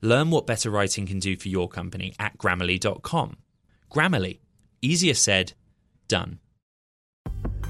Learn what better writing can do for your company at grammarly.com. Grammarly, easier said, done.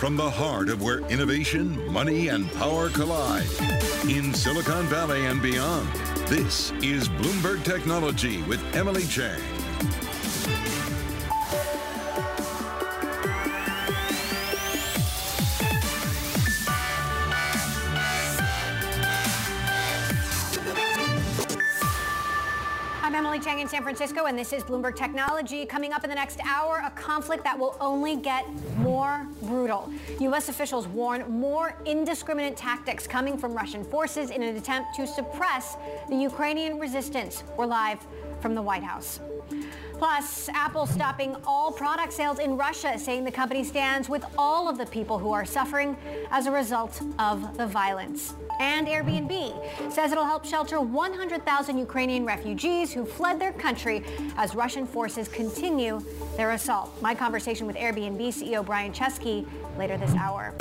From the heart of where innovation, money, and power collide in Silicon Valley and beyond, this is Bloomberg Technology with Emily Chang. Chang in San Francisco, and this is Bloomberg Technology. Coming up in the next hour, a conflict that will only get more brutal. U.S. officials warn more indiscriminate tactics coming from Russian forces in an attempt to suppress the Ukrainian resistance. We're live from the White House. Plus, Apple stopping all product sales in Russia, saying the company stands with all of the people who are suffering as a result of the violence. And Airbnb says it'll help shelter 100,000 Ukrainian refugees who fled their country as Russian forces continue their assault. My conversation with Airbnb CEO Brian Chesky later this hour.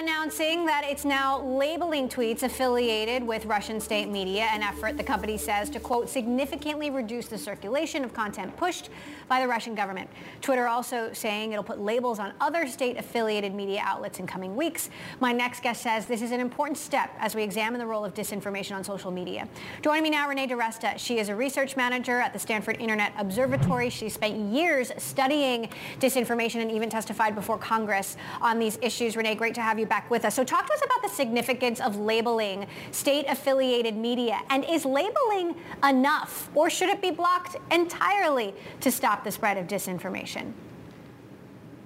Announcing that it's now labeling tweets affiliated with Russian state media, an effort the company says to, quote, significantly reduce the circulation of content pushed by the Russian government. Twitter also saying it'll put labels on other state-affiliated media outlets in coming weeks. My next guest says this is an important step as we examine the role of disinformation on social media. Joining me now, Renee DiResta. She is a research manager at the Stanford Internet Observatory. She spent years studying disinformation and even testified before Congress on these issues. Renee, great to have you back with us. So talk to us about the significance of labeling state-affiliated media. And is labeling enough, or should it be blocked entirely to stop the spread of disinformation?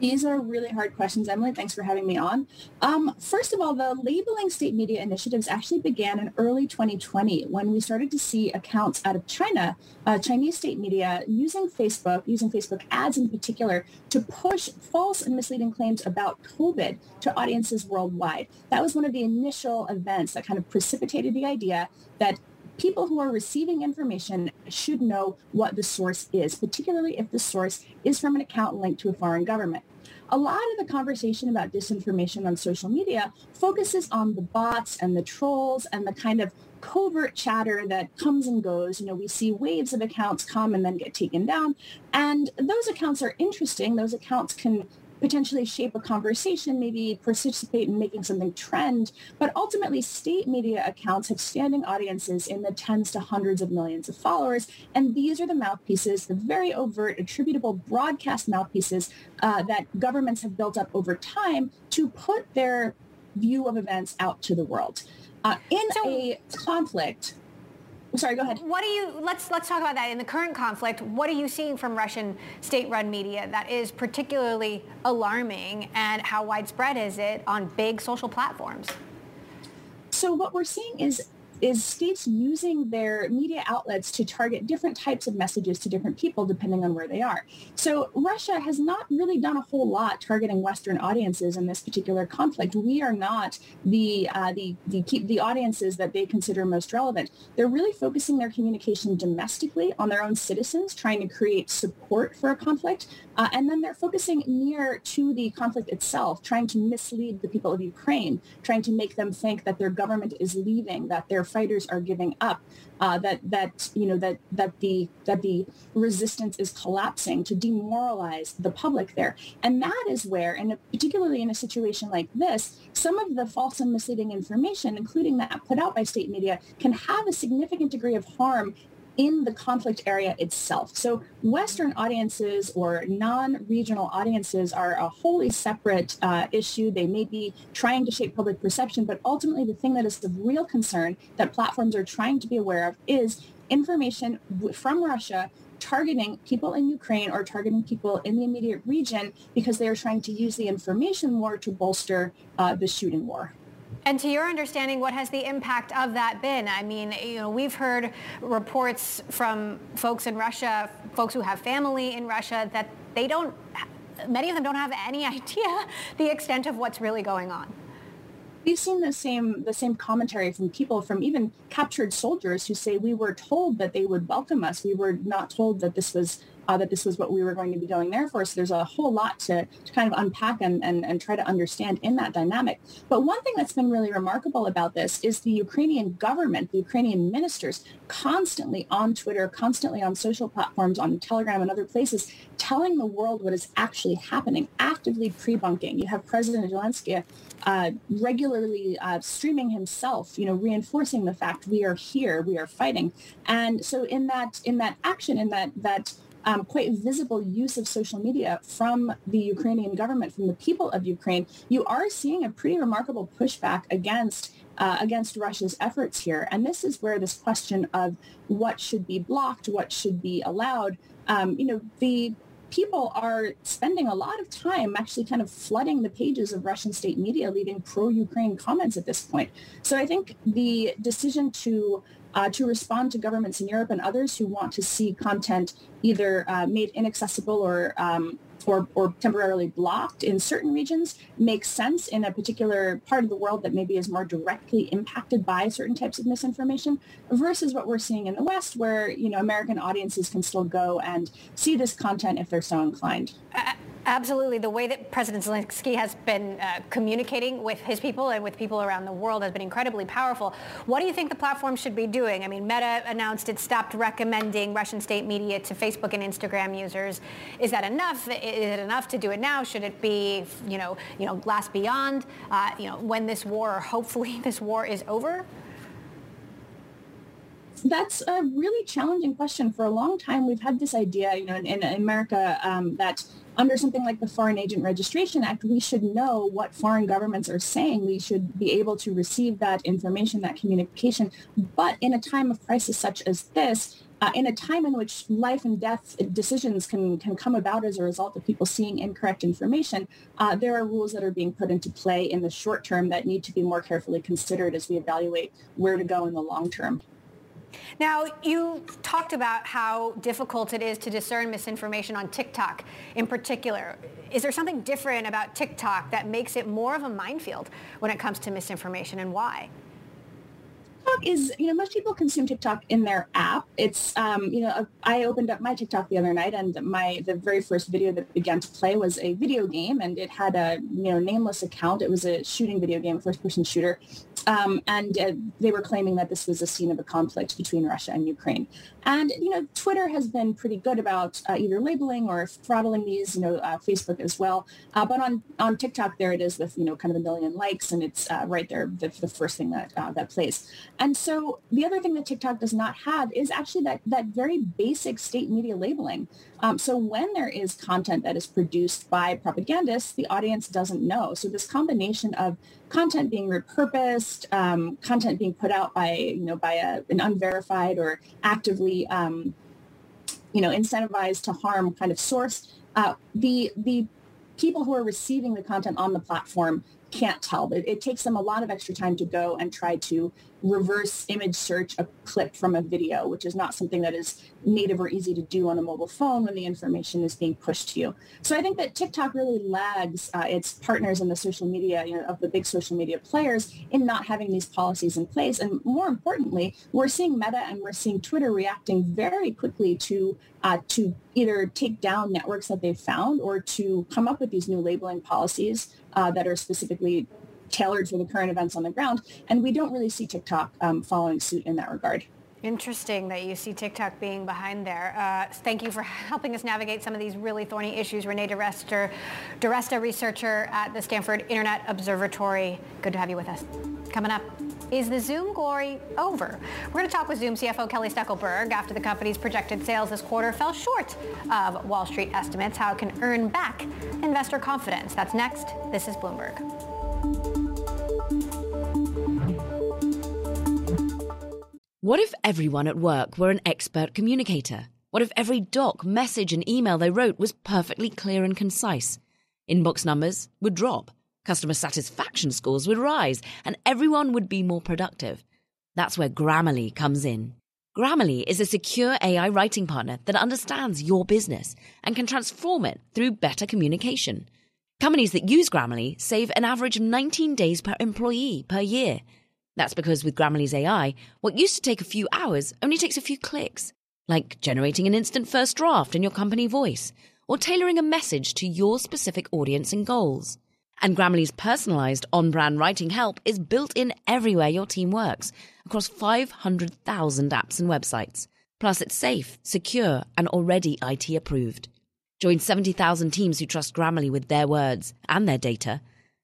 These are really hard questions, Emily. Thanks for having me on. Um, first of all, the labeling state media initiatives actually began in early 2020 when we started to see accounts out of China, uh, Chinese state media, using Facebook, using Facebook ads in particular, to push false and misleading claims about COVID to audiences worldwide. That was one of the initial events that kind of precipitated the idea that people who are receiving information should know what the source is, particularly if the source is from an account linked to a foreign government. A lot of the conversation about disinformation on social media focuses on the bots and the trolls and the kind of covert chatter that comes and goes. You know, we see waves of accounts come and then get taken down. And those accounts are interesting. Those accounts can potentially shape a conversation, maybe participate in making something trend. But ultimately, state media accounts have standing audiences in the tens to hundreds of millions of followers. And these are the mouthpieces, the very overt, attributable broadcast mouthpieces uh, that governments have built up over time to put their view of events out to the world. Uh, in so, a conflict, sorry, go ahead. What do you, let's, let's talk about that. In the current conflict, what are you seeing from Russian state-run media that is particularly alarming and how widespread is it on big social platforms? So what we're seeing is is states using their media outlets to target different types of messages to different people depending on where they are. So Russia has not really done a whole lot targeting Western audiences in this particular conflict. We are not the uh, the the, the audiences that they consider most relevant. They're really focusing their communication domestically on their own citizens, trying to create support for a conflict, uh, and then they're focusing near to the conflict itself, trying to mislead the people of Ukraine, trying to make them think that their government is leaving, that their fighters are giving up, uh, that that you know that that the that the resistance is collapsing to demoralize the public there, and that is where, and particularly in a situation like this, some of the false and misleading information, including that put out by state media, can have a significant degree of harm in the conflict area itself. So Western audiences or non-regional audiences are a wholly separate uh, issue. They may be trying to shape public perception, but ultimately the thing that is of real concern that platforms are trying to be aware of is information from Russia targeting people in Ukraine or targeting people in the immediate region because they are trying to use the information war to bolster uh, the shooting war. And to your understanding, what has the impact of that been? I mean, you know, we've heard reports from folks in Russia, folks who have family in Russia, that they don't, many of them don't have any idea the extent of what's really going on. We've seen the same the same commentary from people from even captured soldiers who say we were told that they would welcome us. We were not told that this was uh, that this was what we were going to be going there for. So there's a whole lot to, to kind of unpack and, and, and try to understand in that dynamic. But one thing that's been really remarkable about this is the Ukrainian government, the Ukrainian ministers constantly on Twitter, constantly on social platforms, on Telegram and other places, telling the world what is actually happening, actively pre-bunking. You have President Zelensky uh, regularly uh, streaming himself, you know, reinforcing the fact we are here, we are fighting. And so in that in that action, in that that um, quite visible use of social media from the Ukrainian government, from the people of Ukraine, you are seeing a pretty remarkable pushback against uh, against Russia's efforts here. And this is where this question of what should be blocked, what should be allowed, um, you know, the people are spending a lot of time actually kind of flooding the pages of Russian state media, leaving pro-Ukraine comments at this point. So I think the decision to uh, to respond to governments in Europe and others who want to see content either uh, made inaccessible or um, or, or temporarily blocked in certain regions makes sense in a particular part of the world that maybe is more directly impacted by certain types of misinformation versus what we're seeing in the West where, you know, American audiences can still go and see this content if they're so inclined. Absolutely. The way that President Zelensky has been uh, communicating with his people and with people around the world has been incredibly powerful. What do you think the platform should be doing? I mean, Meta announced it stopped recommending Russian state media to Facebook and Instagram users. Is that enough? Is it enough to do it now? Should it be, you know, you know, last beyond, uh, you know, when this war, or hopefully this war is over? That's a really challenging question. For a long time, we've had this idea, you know, in, in America um, that under something like the Foreign Agent Registration Act, we should know what foreign governments are saying. We should be able to receive that information, that communication. But in a time of crisis such as this, uh, in a time in which life and death decisions can, can come about as a result of people seeing incorrect information, uh, there are rules that are being put into play in the short term that need to be more carefully considered as we evaluate where to go in the long term. Now, you talked about how difficult it is to discern misinformation on TikTok in particular. Is there something different about TikTok that makes it more of a minefield when it comes to misinformation and why? TikTok is, you know, most people consume TikTok in their app. It's, um, you know, I opened up my TikTok the other night and my, the very first video that began to play was a video game and it had a, you know, nameless account. It was a shooting video game, first person shooter. Um, and uh, they were claiming that this was a scene of a conflict between Russia and Ukraine. And, you know, Twitter has been pretty good about uh, either labeling or throttling these, you know, uh, Facebook as well. Uh, but on, on TikTok, there it is with, you know, kind of a million likes and it's uh, right there, the, the, first thing that, uh, that plays. And so the other thing that TikTok does not have is actually that, that very basic state media labeling. Um, so when there is content that is produced by propagandists, the audience doesn't know. So this combination of content being repurposed, um, content being put out by, you know, by a, an unverified or actively, um, you know, incentivized to harm kind of source, uh, the, the people who are receiving the content on the platform can't tell. It, it takes them a lot of extra time to go and try to reverse image search a clip from a video, which is not something that is native or easy to do on a mobile phone when the information is being pushed to you. So I think that TikTok really lags uh, its partners in the social media, you know, of the big social media players in not having these policies in place. And more importantly, we're seeing Meta and we're seeing Twitter reacting very quickly to uh, to either take down networks that they've found or to come up with these new labeling policies uh, that are specifically tailored for the current events on the ground. And we don't really see TikTok um, following suit in that regard. Interesting that you see TikTok being behind there. Uh, thank you for helping us navigate some of these really thorny issues. Renee DiResta, DiResta, researcher at the Stanford Internet Observatory. Good to have you with us. Coming up, is the Zoom glory over? We're going to talk with Zoom CFO Kelly Steckelberg after the company's projected sales this quarter fell short of Wall Street estimates, how it can earn back investor confidence. That's next. This is Bloomberg. What if everyone at work were an expert communicator? What if every doc, message, and email they wrote was perfectly clear and concise? Inbox numbers would drop, customer satisfaction scores would rise, and everyone would be more productive. That's where Grammarly comes in. Grammarly is a secure AI writing partner that understands your business and can transform it through better communication. Companies that use Grammarly save an average of 19 days per employee per year that's because with Grammarly's AI, what used to take a few hours only takes a few clicks, like generating an instant first draft in your company voice or tailoring a message to your specific audience and goals. And Grammarly's personalized on brand writing help is built in everywhere your team works across 500,000 apps and websites. Plus, it's safe, secure, and already IT approved. Join 70,000 teams who trust Grammarly with their words and their data.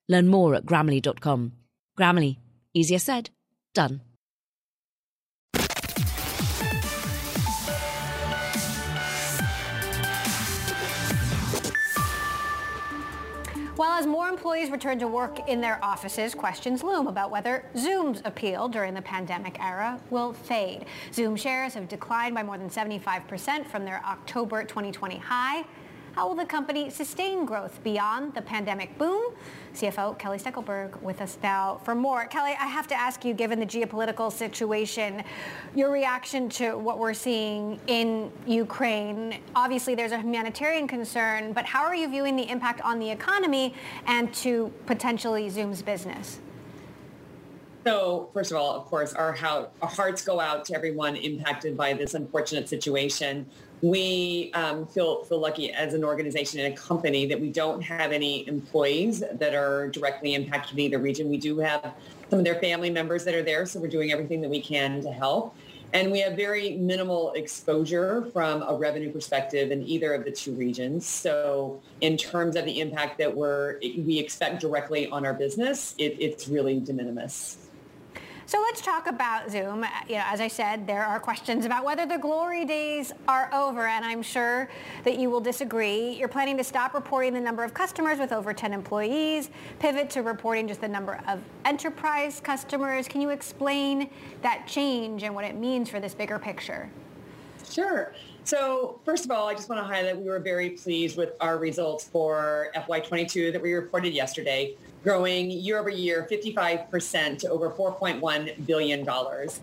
Learn more at grammarly.com. Grammarly, Easier said, done. Well, as more employees return to work in their offices, questions loom about whether Zoom's appeal during the pandemic era will fade. Zoom shares have declined by more than 75% from their October 2020 high. How will the company sustain growth beyond the pandemic boom? CFO Kelly Steckelberg with us now for more. Kelly, I have to ask you, given the geopolitical situation, your reaction to what we're seeing in Ukraine. Obviously, there's a humanitarian concern, but how are you viewing the impact on the economy and to potentially Zoom's business? So, first of all, of course, our, how, our hearts go out to everyone impacted by this unfortunate situation we um, feel feel lucky as an organization and a company that we don't have any employees that are directly impacted in either region. We do have some of their family members that are there, so we're doing everything that we can to help. And we have very minimal exposure from a revenue perspective in either of the two regions. So in terms of the impact that we're we expect directly on our business, it, it's really de minimis. So let's talk about Zoom. Uh, you know, as I said, there are questions about whether the glory days are over, and I'm sure that you will disagree. You're planning to stop reporting the number of customers with over 10 employees, pivot to reporting just the number of enterprise customers. Can you explain that change and what it means for this bigger picture? Sure. So first of all, I just want to highlight we were very pleased with our results for FY22 that we reported yesterday growing year over year 55% to over $4.1 billion.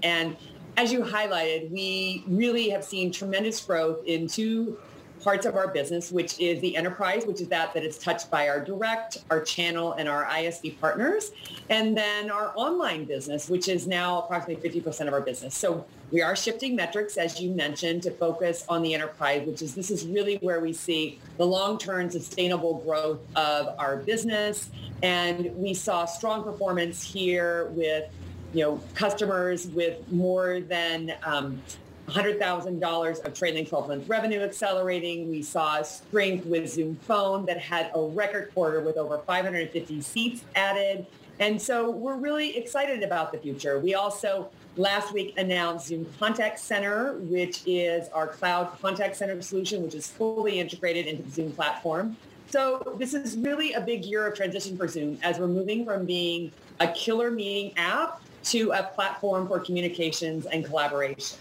And as you highlighted, we really have seen tremendous growth in two parts of our business, which is the enterprise, which is that that is touched by our direct, our channel, and our ISV partners, and then our online business, which is now approximately 50% of our business. So we are shifting metrics, as you mentioned, to focus on the enterprise, which is this is really where we see the long-term sustainable growth of our business. And we saw strong performance here with you know, customers with more than um, $100,000 of trailing 12-month revenue accelerating. We saw strength with Zoom Phone that had a record quarter with over 550 seats added. And so we're really excited about the future. We also last week announced Zoom Contact Center, which is our cloud contact center solution, which is fully integrated into the Zoom platform. So this is really a big year of transition for Zoom as we're moving from being a killer meeting app to a platform for communications and collaboration.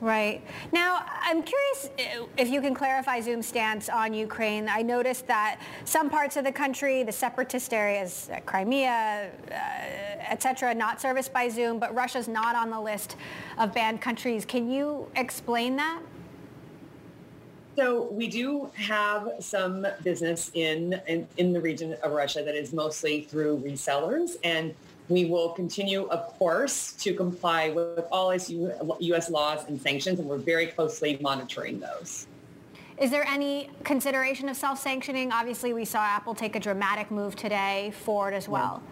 Right. Now, I'm curious if you can clarify Zoom's stance on Ukraine. I noticed that some parts of the country, the separatist areas, uh, Crimea, uh, et cetera, not serviced by Zoom, but Russia's not on the list of banned countries. Can you explain that? So we do have some business in, in, in the region of Russia that is mostly through resellers, and we will continue, of course, to comply with all U.S. laws and sanctions, and we're very closely monitoring those. Is there any consideration of self-sanctioning? Obviously, we saw Apple take a dramatic move today, Ford as well.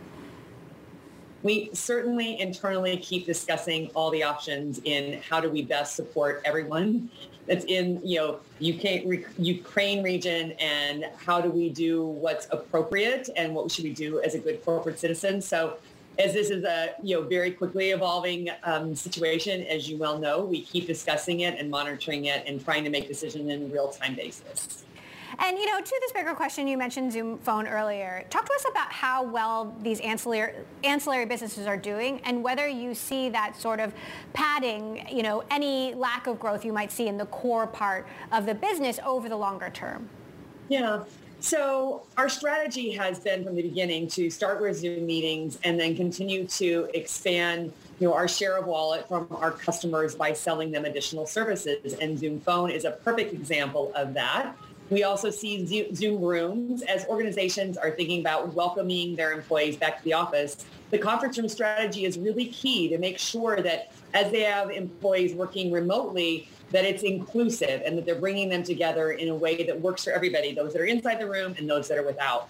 we certainly internally keep discussing all the options in how do we best support everyone that's in you know UK, Ukraine region and how do we do what's appropriate and what should we do as a good corporate citizen. So as this is a you know very quickly evolving um, situation, as you well know, we keep discussing it and monitoring it and trying to make decisions in real time basis. And you know, to this bigger question, you mentioned Zoom Phone earlier. Talk to us about how well these ancillary ancillary businesses are doing, and whether you see that sort of padding, you know, any lack of growth you might see in the core part of the business over the longer term. Yeah. So our strategy has been from the beginning to start with Zoom meetings and then continue to expand you know, our share of wallet from our customers by selling them additional services. And Zoom Phone is a perfect example of that. We also see Zoom rooms as organizations are thinking about welcoming their employees back to the office. The conference room strategy is really key to make sure that as they have employees working remotely, that it's inclusive and that they're bringing them together in a way that works for everybody, those that are inside the room and those that are without.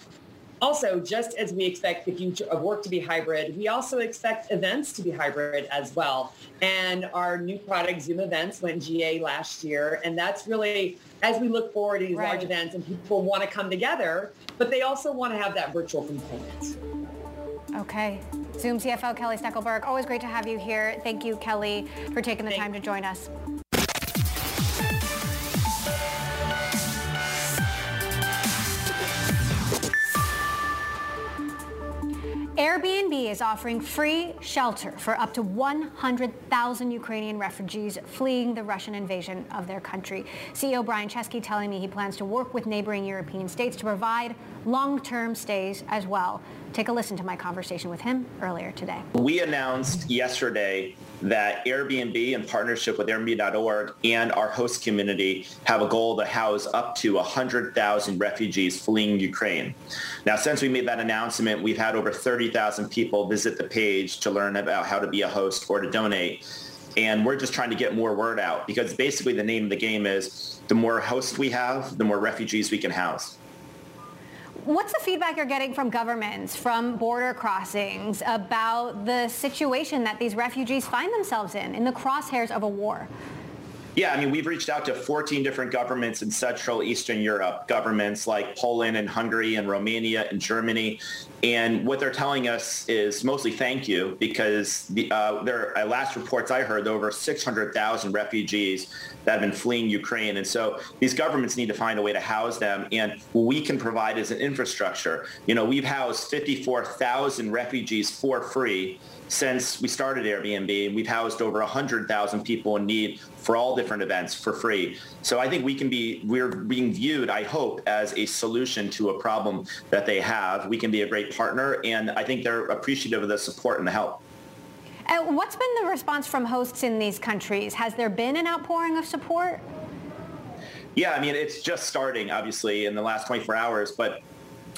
Also, just as we expect the future of work to be hybrid, we also expect events to be hybrid as well. And our new product, Zoom Events, went GA last year. And that's really, as we look forward to these right. large events and people want to come together, but they also want to have that virtual component. Okay. Zoom CFO Kelly Steckelberg, always great to have you here. Thank you, Kelly, for taking the Thanks. time to join us. Airbnb is offering free shelter for up to 100,000 Ukrainian refugees fleeing the Russian invasion of their country. CEO Brian Chesky telling me he plans to work with neighboring European states to provide long-term stays as well. Take a listen to my conversation with him earlier today. We announced yesterday that Airbnb in partnership with Airbnb.org and our host community have a goal to house up to 100,000 refugees fleeing Ukraine. Now, since we made that announcement, we've had over 30,000 people visit the page to learn about how to be a host or to donate. And we're just trying to get more word out because basically the name of the game is the more hosts we have, the more refugees we can house. What's the feedback you're getting from governments, from border crossings about the situation that these refugees find themselves in, in the crosshairs of a war? Yeah, I mean, we've reached out to 14 different governments in Central Eastern Europe, governments like Poland and Hungary and Romania and Germany. And what they're telling us is mostly thank you because the, uh, there, uh, last reports I heard, there were over 600,000 refugees that have been fleeing Ukraine. And so these governments need to find a way to house them. And we can provide is an infrastructure. You know, we've housed 54,000 refugees for free since we started Airbnb, And we've housed over 100,000 people in need for all different events for free. So I think we can be, we're being viewed, I hope, as a solution to a problem that they have. We can be a great partner, and I think they're appreciative of the support and the help. And what's been the response from hosts in these countries? Has there been an outpouring of support? Yeah, I mean, it's just starting, obviously, in the last 24 hours, but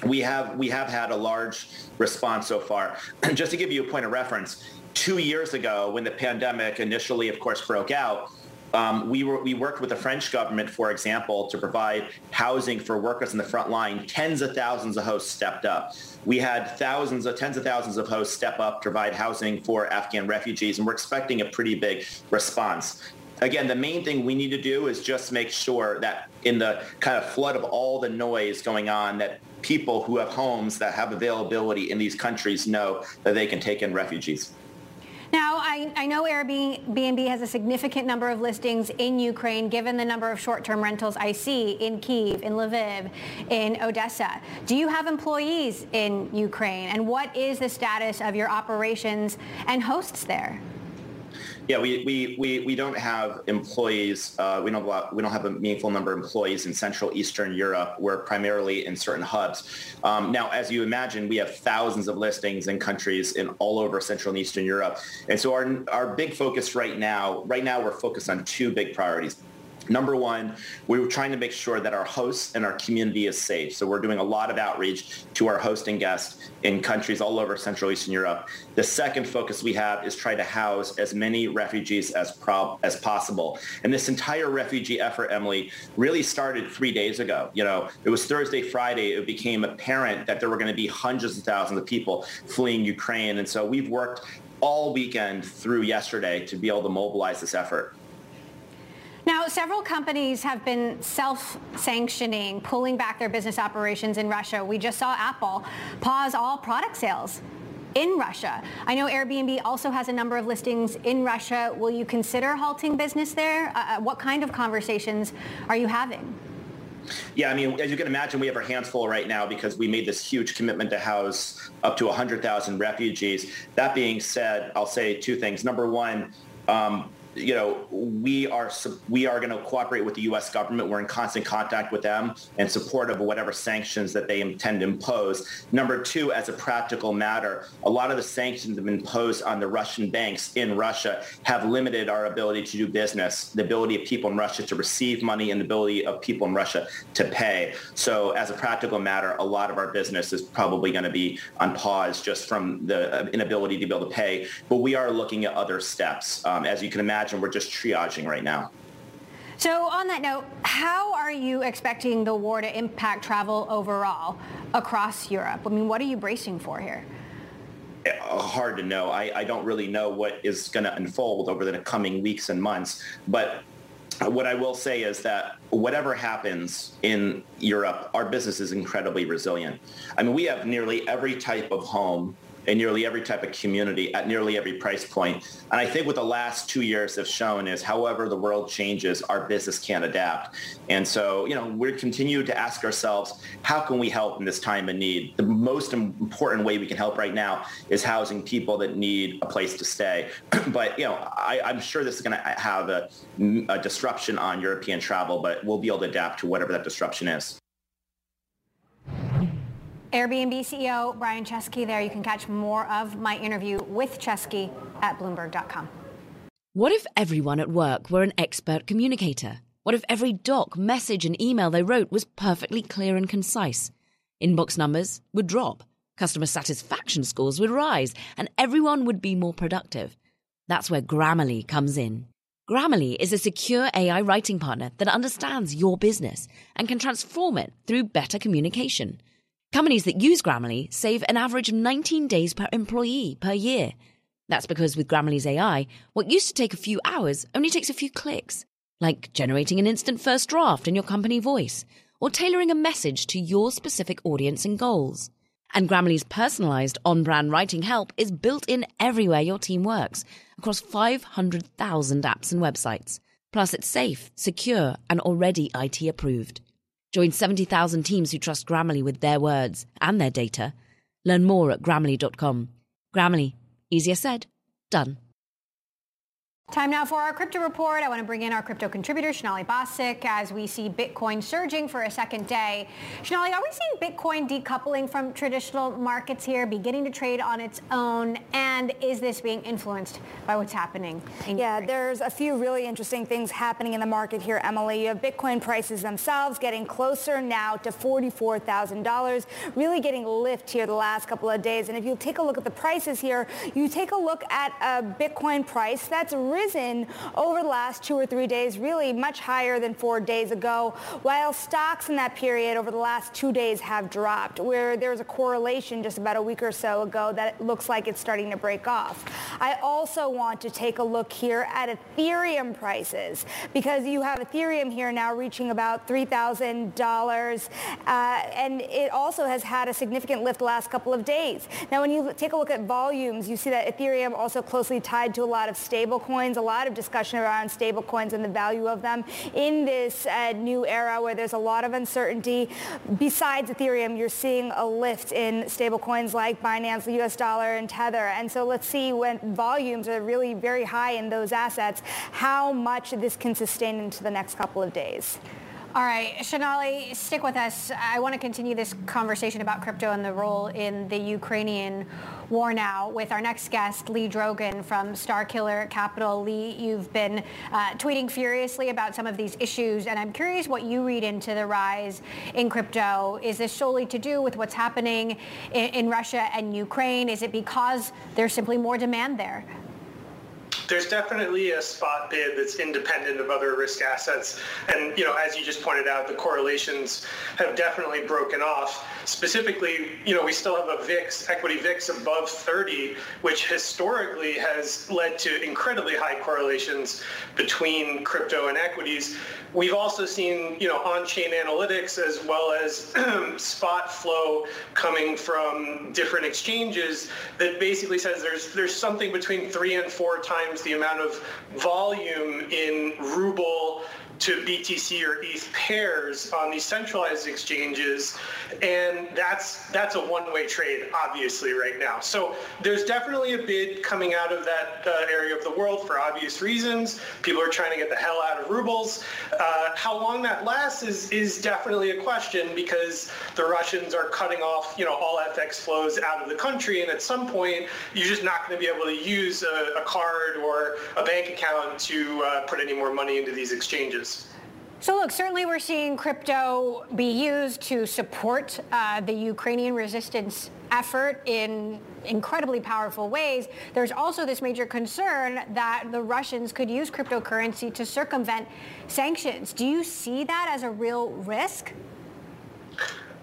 we have we have had a large response so far. Just to give you a point of reference, two years ago, when the pandemic initially, of course, broke out, um, we were we worked with the French government, for example, to provide housing for workers in the front line. Tens of thousands of hosts stepped up. We had thousands of tens of thousands of hosts step up to provide housing for Afghan refugees, and we're expecting a pretty big response again, the main thing we need to do is just make sure that in the kind of flood of all the noise going on, that people who have homes that have availability in these countries know that they can take in refugees. Now, I, I, know Airbnb has a significant number of listings in Ukraine, given the number of short-term rentals I see in Kiev, in Lviv, in Odessa. Do you have employees in Ukraine? And what is the status of your operations and hosts there? Yeah, we, we, we, we don't have employees. Uh, we don't have, we don't have a meaningful number of employees in Central Eastern Europe. We're primarily in certain hubs. Um, now, as you imagine, we have thousands of listings in countries in all over Central and Eastern Europe. And so our our big focus right now, right now, we're focused on two big priorities. Number one, we were trying to make sure that our hosts and our community is safe. So we're doing a lot of outreach to our hosting guests in countries all over Central Eastern Europe. The second focus we have is try to house as many refugees as, prob- as possible. And this entire refugee effort, Emily, really started three days ago. You know, it was Thursday, Friday, it became apparent that there were going to be hundreds of thousands of people fleeing Ukraine. And so we've worked all weekend through yesterday to be able to mobilize this effort. Now, several companies have been self-sanctioning, pulling back their business operations in Russia. We just saw Apple pause all product sales in Russia. I know Airbnb also has a number of listings in Russia. Will you consider halting business there? Uh, uh what kind of conversations are you having? Yeah, I mean, as you can imagine, we have our hands full right now because we made this huge commitment to house up to 100,000 refugees. That being said, I'll say two things. Number one, um, you know, we are we are going to cooperate with the U.S. government. We're in constant contact with them and support of whatever sanctions that they intend to impose. Number two, as a practical matter, a lot of the sanctions that have been imposed on the Russian banks in Russia have limited our ability to do business, the ability of people in Russia to receive money, and the ability of people in Russia to pay. So, as a practical matter, a lot of our business is probably going to be on pause just from the inability to be able to pay. But we are looking at other steps, um, as you can imagine imagine we're just triaging right now. So on that note, how are you expecting the war to impact travel overall across Europe? I mean, what are you bracing for here? Uh, hard to know. I, I don't really know what is going to unfold over the coming weeks and months. But what I will say is that whatever happens in Europe, our business is incredibly resilient. I mean, we have nearly every type of home in nearly every type of community at nearly every price point. And I think what the last two years have shown is however the world changes, our business can't adapt. And so, you know, we continue to ask ourselves, how can we help in this time of need? The most important way we can help right now is housing people that need a place to stay. but, you know, I, am sure this is going to have a, a disruption on European travel, but we'll be able to adapt to whatever that disruption is. Airbnb CEO Brian Chesky there. You can catch more of my interview with Chesky at Bloomberg.com. What if everyone at work were an expert communicator? What if every doc, message, and email they wrote was perfectly clear and concise? Inbox numbers would drop, customer satisfaction scores would rise, and everyone would be more productive. That's where Grammarly comes in. Grammarly is a secure AI writing partner that understands your business and can transform it through better communication. Companies that use Grammarly save an average of 19 days per employee per year. That's because with Grammarly's AI, what used to take a few hours only takes a few clicks, like generating an instant first draft in your company voice or tailoring a message to your specific audience and goals. And Grammarly's personalized on brand writing help is built in everywhere your team works across 500,000 apps and websites. Plus, it's safe, secure, and already IT approved. Join 70,000 teams who trust Grammarly with their words and their data. Learn more at grammarly.com. Grammarly, easier said, done. Time now for our crypto report. I want to bring in our crypto contributor, Sonali Basak, as we see Bitcoin surging for a second day. Sonali, are we seeing Bitcoin decoupling from traditional markets here, beginning to trade on its own? And is this being influenced by what's happening? yeah, there's a few really interesting things happening in the market here, Emily. You have Bitcoin prices themselves getting closer now to $44,000, really getting lift here the last couple of days. And if you take a look at the prices here, you take a look at a Bitcoin price that's really risen over the last two or three days, really much higher than four days ago, while stocks in that period over the last two days have dropped, where there was a correlation just about a week or so ago that looks like it's starting to break off. I also want to take a look here at Ethereum prices because you have Ethereum here now reaching about $3,000 uh, and it also has had a significant lift the last couple of days. Now when you take a look at volumes, you see that Ethereum also closely tied to a lot of stable coins a lot of discussion around stablecoins and the value of them in this uh, new era where there's a lot of uncertainty. Besides Ethereum, you're seeing a lift in stablecoins like Binance, the US dollar, and Tether. And so let's see when volumes are really very high in those assets, how much this can sustain into the next couple of days. All right, Sonali, stick with us. I want to continue this conversation about crypto and the role in the Ukrainian war now with our next guest, Lee Drogan from Starkiller Capital. Lee, you've been uh, tweeting furiously about some of these issues, and I'm curious what you read into the rise in crypto. Is this solely to do with what's happening in, in Russia and Ukraine? Is it because there's simply more demand there? There's definitely a spot bid that's independent of other risk assets. And, you know, as you just pointed out, the correlations have definitely broken off. Specifically, you know, we still have a VIX, equity VIX above 30, which historically has led to incredibly high correlations between crypto and equities. We've also seen, you know, on-chain analytics as well as spot flow coming from different exchanges that basically says there's there's something between three and four times the amount of volume in ruble to BTC or ETH pairs on these centralized exchanges, and that's that's a one-way trade, obviously, right now. So there's definitely a bid coming out of that uh, area of the world for obvious reasons. People are trying to get the hell out of rubles. Uh, how long that lasts is is definitely a question because the Russians are cutting off, you know, all FX flows out of the country, and at some point, you're just not going to be able to use a, a card or a bank account to uh, put any more money into these exchanges. So look, certainly we're seeing crypto be used to support uh, the Ukrainian resistance effort in incredibly powerful ways. There's also this major concern that the Russians could use cryptocurrency to circumvent sanctions. Do you see that as a real risk?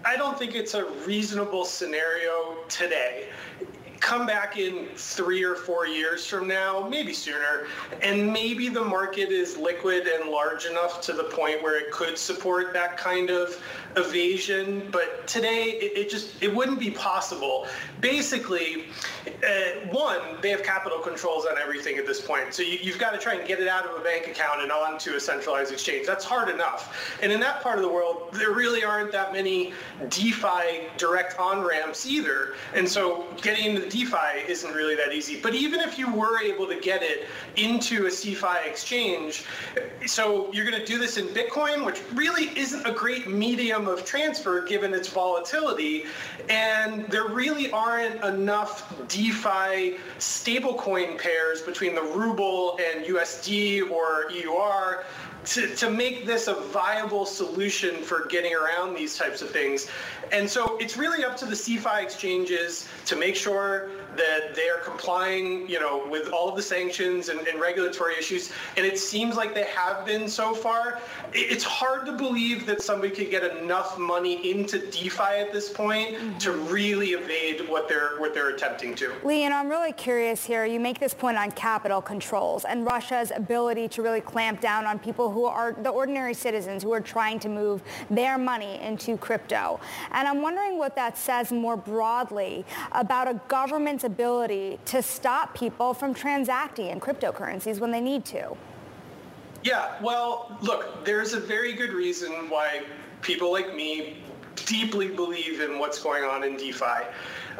I don't think it's a reasonable scenario today come back in three or four years from now, maybe sooner, and maybe the market is liquid and large enough to the point where it could support that kind of evasion. But today, it, it just it wouldn't be possible. Basically, uh, one, they have capital controls on everything at this point, so you, you've got to try and get it out of a bank account and onto a centralized exchange. That's hard enough. And in that part of the world, there really aren't that many DeFi direct on ramps either. And so getting into DeFi isn't really that easy. But even if you were able to get it into a CeFi exchange, so you're going to do this in Bitcoin, which really isn't a great medium of transfer given its volatility. And there really aren't enough DeFi stablecoin pairs between the ruble and USD or EUR to, to make this a viable solution for getting around these types of things. And so it's really up to the CeFi exchanges to make sure that they are complying, you know, with all of the sanctions and, and, regulatory issues. And it seems like they have been so far. It's hard to believe that somebody could get enough money into DeFi at this point mm-hmm. to really evade what they're what they're attempting to. Lee, and I'm really curious here. You make this point on capital controls and Russia's ability to really clamp down on people who are the ordinary citizens who are trying to move their money into crypto. And I'm wondering what that says more broadly about a government's ability to stop people from transacting in cryptocurrencies when they need to. Yeah, well, look, there's a very good reason why people like me deeply believe in what's going on in DeFi.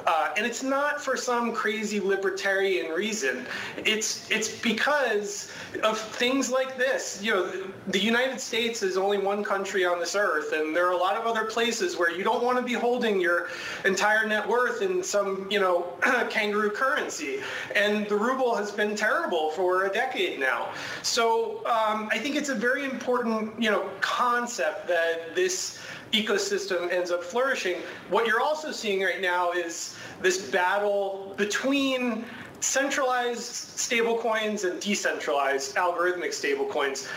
Uh, and it's not for some crazy libertarian reason. It's it's because of things like this. You know, the United States is only one country on this earth, and there are a lot of other places where you don't want to be holding your entire net worth in some, you know, kangaroo currency. And the ruble has been terrible for a decade now. So um, I think it's a very important, you know, concept that this ecosystem ends up flourishing. What you're also seeing right now is this battle between centralized stablecoins and decentralized algorithmic stablecoins.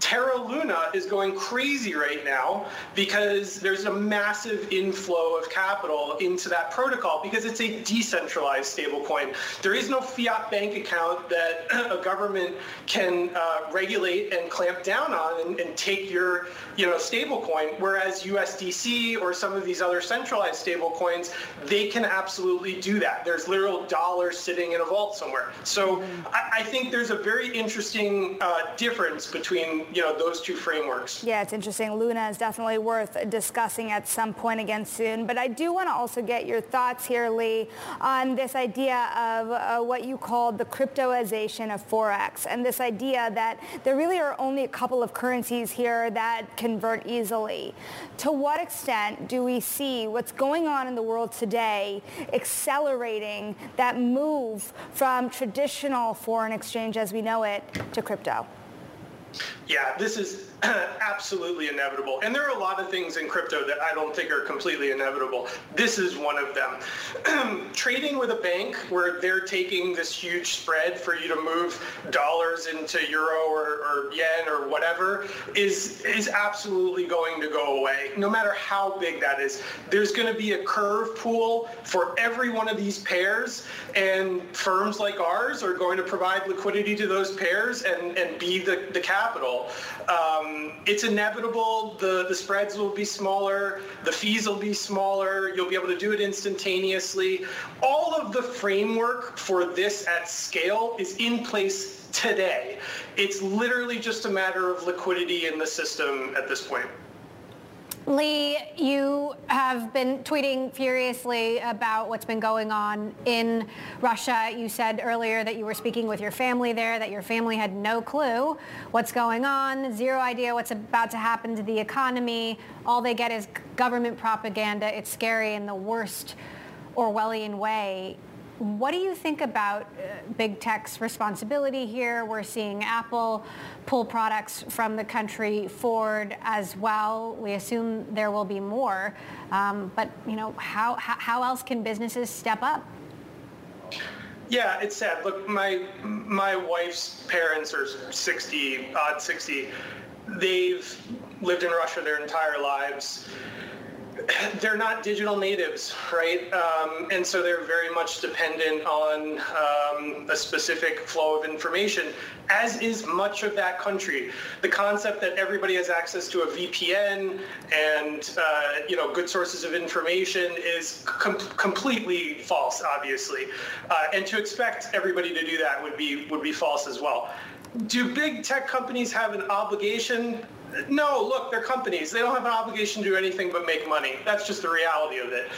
Terra Luna is going crazy right now because there's a massive inflow of capital into that protocol because it's a decentralized stablecoin. There is no fiat bank account that a government can uh, regulate and clamp down on and, and take your you know, stablecoin, whereas USDC or some of these other centralized stablecoins, they can absolutely do that. There's literal dollars sitting in a vault somewhere. So I, I think there's a very interesting uh, difference between you know, those two frameworks. Yeah, it's interesting. Luna is definitely worth discussing at some point again soon. But I do want to also get your thoughts here, Lee, on this idea of uh, what you called the cryptoization of Forex and this idea that there really are only a couple of currencies here that convert easily. To what extent do we see what's going on in the world today accelerating that move from traditional foreign exchange as we know it to crypto? Yeah, this is absolutely inevitable. And there are a lot of things in crypto that I don't think are completely inevitable. This is one of them. Trading with a bank where they're taking this huge spread for you to move dollars into euro or, or yen or whatever is is absolutely going to go away, no matter how big that is. There's going to be a curve pool for every one of these pairs, and firms like ours are going to provide liquidity to those pairs and, and be the, the capital. Um, Um, it's inevitable. The, the spreads will be smaller. The fees will be smaller. You'll be able to do it instantaneously. All of the framework for this at scale is in place today. It's literally just a matter of liquidity in the system at this point. Lee, you have been tweeting furiously about what's been going on in Russia. You said earlier that you were speaking with your family there, that your family had no clue what's going on, zero idea what's about to happen to the economy. All they get is government propaganda. It's scary in the worst Orwellian way. What do you think about uh, big tech's responsibility here? We're seeing Apple pull products from the country, Ford as well. We assume there will be more. Um, but, you know, how, how else can businesses step up? Yeah, it's sad. Look, my my wife's parents are 60, odd 60. They've lived in Russia their entire lives they're not digital natives, right? Um, and so they're very much dependent on um, a specific flow of information, as is much of that country. The concept that everybody has access to a VPN and uh, you know good sources of information is com- completely false, obviously. Uh, and to expect everybody to do that would be would be false as well. Do big tech companies have an obligation no, look, they're companies. They don't have an obligation to do anything but make money. That's just the reality of it.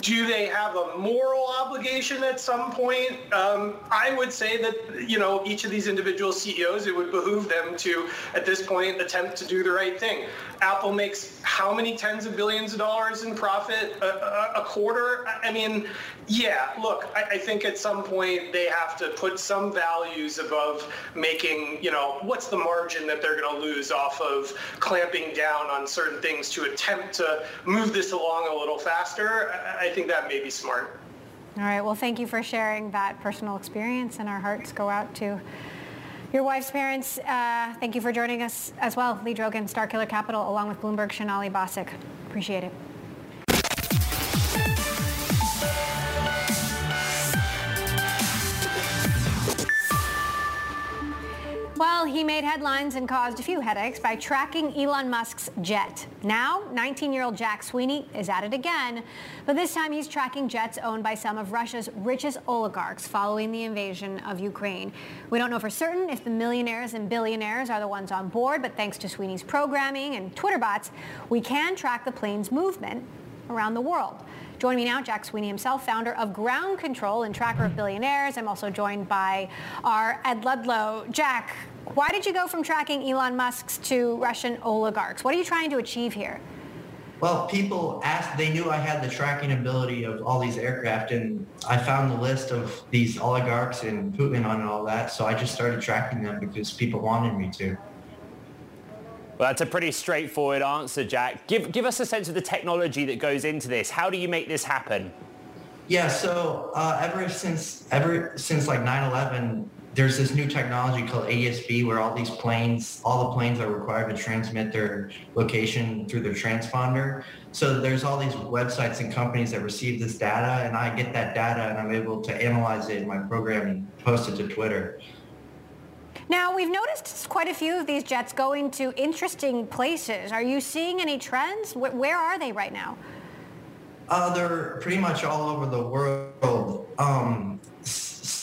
Do they have a moral obligation at some point? Um, I would say that, you know, each of these individual CEOs, it would behoove them to, at this point, attempt to do the right thing. Apple makes how many tens of billions of dollars in profit a, a, a quarter? I mean, yeah, look, I, I, think at some point they have to put some values above making, you know, what's the margin that they're going to lose off of clamping down on certain things to attempt to move this along a little faster. I, think that may be smart. All right. Well, thank you for sharing that personal experience, and our hearts go out to your wife's parents. Uh, thank you for joining us as well, Lee Drogan, Starkiller Capital, along with Bloomberg Sonali Basak. Appreciate it. Well, he made headlines and caused a few headaches by tracking Elon Musk's jet. Now, 19-year-old Jack Sweeney is at it again, but this time he's tracking jets owned by some of Russia's richest oligarchs following the invasion of Ukraine. We don't know for certain if the millionaires and billionaires are the ones on board, but thanks to Sweeney's programming and Twitter bots, we can track the plane's movement around the world. Joining me now, Jack Sweeney himself, founder of Ground Control and tracker of billionaires. I'm also joined by our Ed Ludlow. Jack, why did you go from tracking Elon Musk's to Russian oligarchs? What are you trying to achieve here? Well, people asked, they knew I had the tracking ability of all these aircraft, and I found the list of these oligarchs and Putin on and all that, so I just started tracking them because people wanted me to. Well, that's a pretty straightforward answer, Jack. Give, give us a sense of the technology that goes into this. How do you make this happen? Yeah, so uh, ever since ever since like 9/11, there's this new technology called ADS-B where all these planes, all the planes are required to transmit their location through their transponder. So there's all these websites and companies that receive this data, and I get that data and I'm able to analyze it in my program and post it to Twitter. Now, we've noticed quite a few of these jets going to interesting places. Are you seeing any trends? Where are they right now? Uh, they're pretty much all over the world. Um,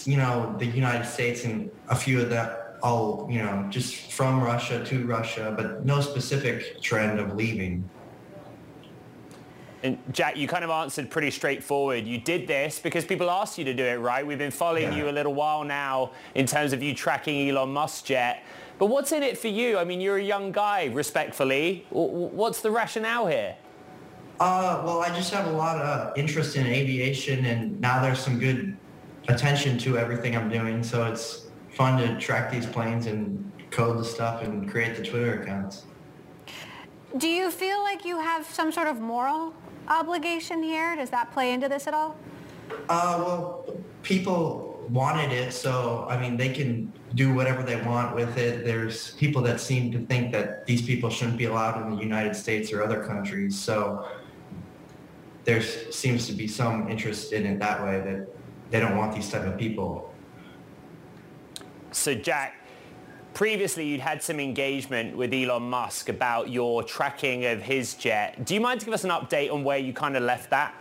you know, the United States and a few of that, all, you know, just from Russia to Russia, but no specific trend of leaving. And Jack, you kind of answered pretty straightforward. You did this because people asked you to do it, right? We've been following yeah. you a little while now in terms of you tracking Elon Musk's jet. But what's in it for you? I mean, you're a young guy, respectfully. What's the rationale here? Uh, well, I just have a lot of interest in aviation, and now there's some good attention to everything I'm doing. So it's fun to track these planes and code the stuff and create the Twitter accounts. Do you feel like you have some sort of moral obligation here? Does that play into this at all? Uh, well, people wanted it, so I mean, they can do whatever they want with it. There's people that seem to think that these people shouldn't be allowed in the United States or other countries. So there seems to be some interest in it that way that they don't want these type of people. So Jack, previously you'd had some engagement with Elon Musk about your tracking of his jet. Do you mind to give us an update on where you kind of left that?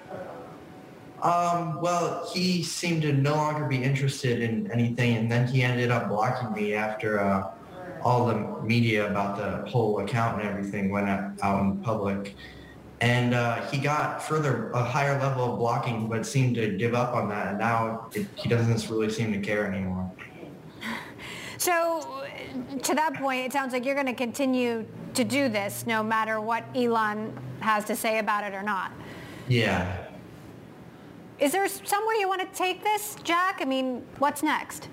Um, well, he seemed to no longer be interested in anything, and then he ended up blocking me after uh, all the media about the whole account and everything went out in public. And uh, he got further, a higher level of blocking, but seemed to give up on that. And now it, he doesn't really seem to care anymore. So to that point, it sounds like you're going to continue to do this no matter what Elon has to say about it or not. Yeah. Is there somewhere you want to take this, Jack? I mean, what's next?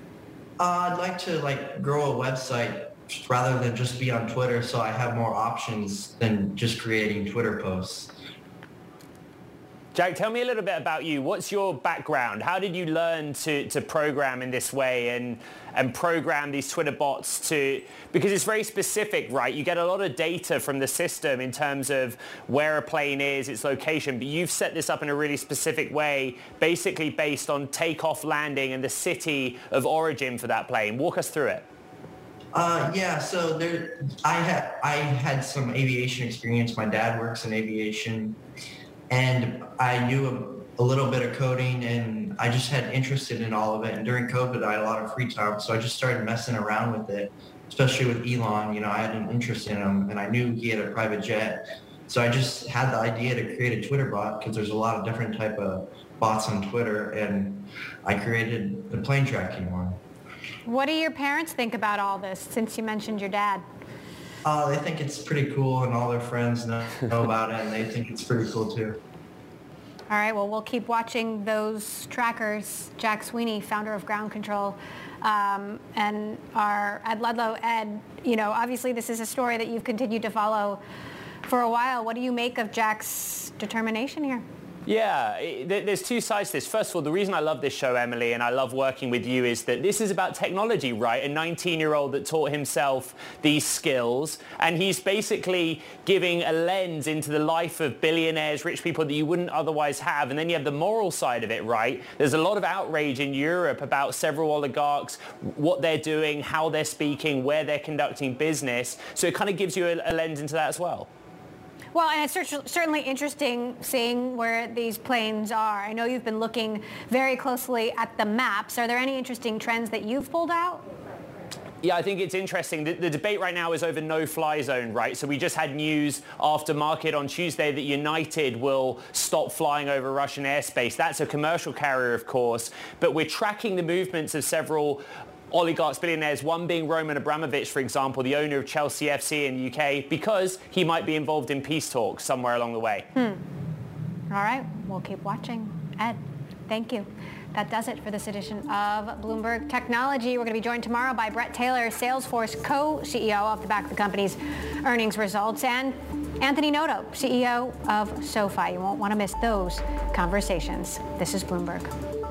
Uh, I'd like to like grow a website rather than just be on Twitter so I have more options than just creating Twitter posts. Jack, tell me a little bit about you. What's your background? How did you learn to, to program in this way and, and program these Twitter bots to, because it's very specific, right? You get a lot of data from the system in terms of where a plane is, its location, but you've set this up in a really specific way, basically based on takeoff, landing, and the city of origin for that plane. Walk us through it. Uh, yeah, so there, I had I had some aviation experience. My dad works in aviation, and I knew a, a, little bit of coding, and I just had interested in all of it. And during COVID, I had a lot of free time, so I just started messing around with it, especially with Elon. You know, I had an interest in him, and I knew he had a private jet, so I just had the idea to create a Twitter bot because there's a lot of different type of bots on Twitter, and I created the plane tracking one. What do your parents think about all this since you mentioned your dad? Uh, they think it's pretty cool and all their friends know, know about it and they think it's pretty cool too. All right, well, we'll keep watching those trackers. Jack Sweeney, founder of Ground Control, um, and our Ed Ludlow. Ed, you know, obviously this is a story that you've continued to follow for a while. What do you make of Jack's determination here? Yeah, there's two sides to this. First of all, the reason I love this show, Emily, and I love working with you is that this is about technology, right? A 19-year-old that taught himself these skills, and he's basically giving a lens into the life of billionaires, rich people that you wouldn't otherwise have. And then you have the moral side of it, right? There's a lot of outrage in Europe about several oligarchs, what they're doing, how they're speaking, where they're conducting business. So it kind of gives you a, a lens into that as well. Well, and it's certainly interesting seeing where these planes are. I know you've been looking very closely at the maps. Are there any interesting trends that you've pulled out? Yeah, I think it's interesting. The, the, debate right now is over no-fly zone, right? So we just had news after market on Tuesday that United will stop flying over Russian airspace. That's a commercial carrier, of course, but we're tracking the movements of several oligarchs, billionaires, one being Roman Abramovich, for example, the owner of Chelsea FC in the UK, because he might be involved in peace talks somewhere along the way. Hmm. All right, we'll keep watching. Ed, thank you. That does it for this edition of Bloomberg Technology. We're going to be joined tomorrow by Bret Taylor, Salesforce co-CEO off the back of the company's earnings results, and Anthony Noto, CEO of SoFi. You won't want to miss those conversations. This is Bloomberg.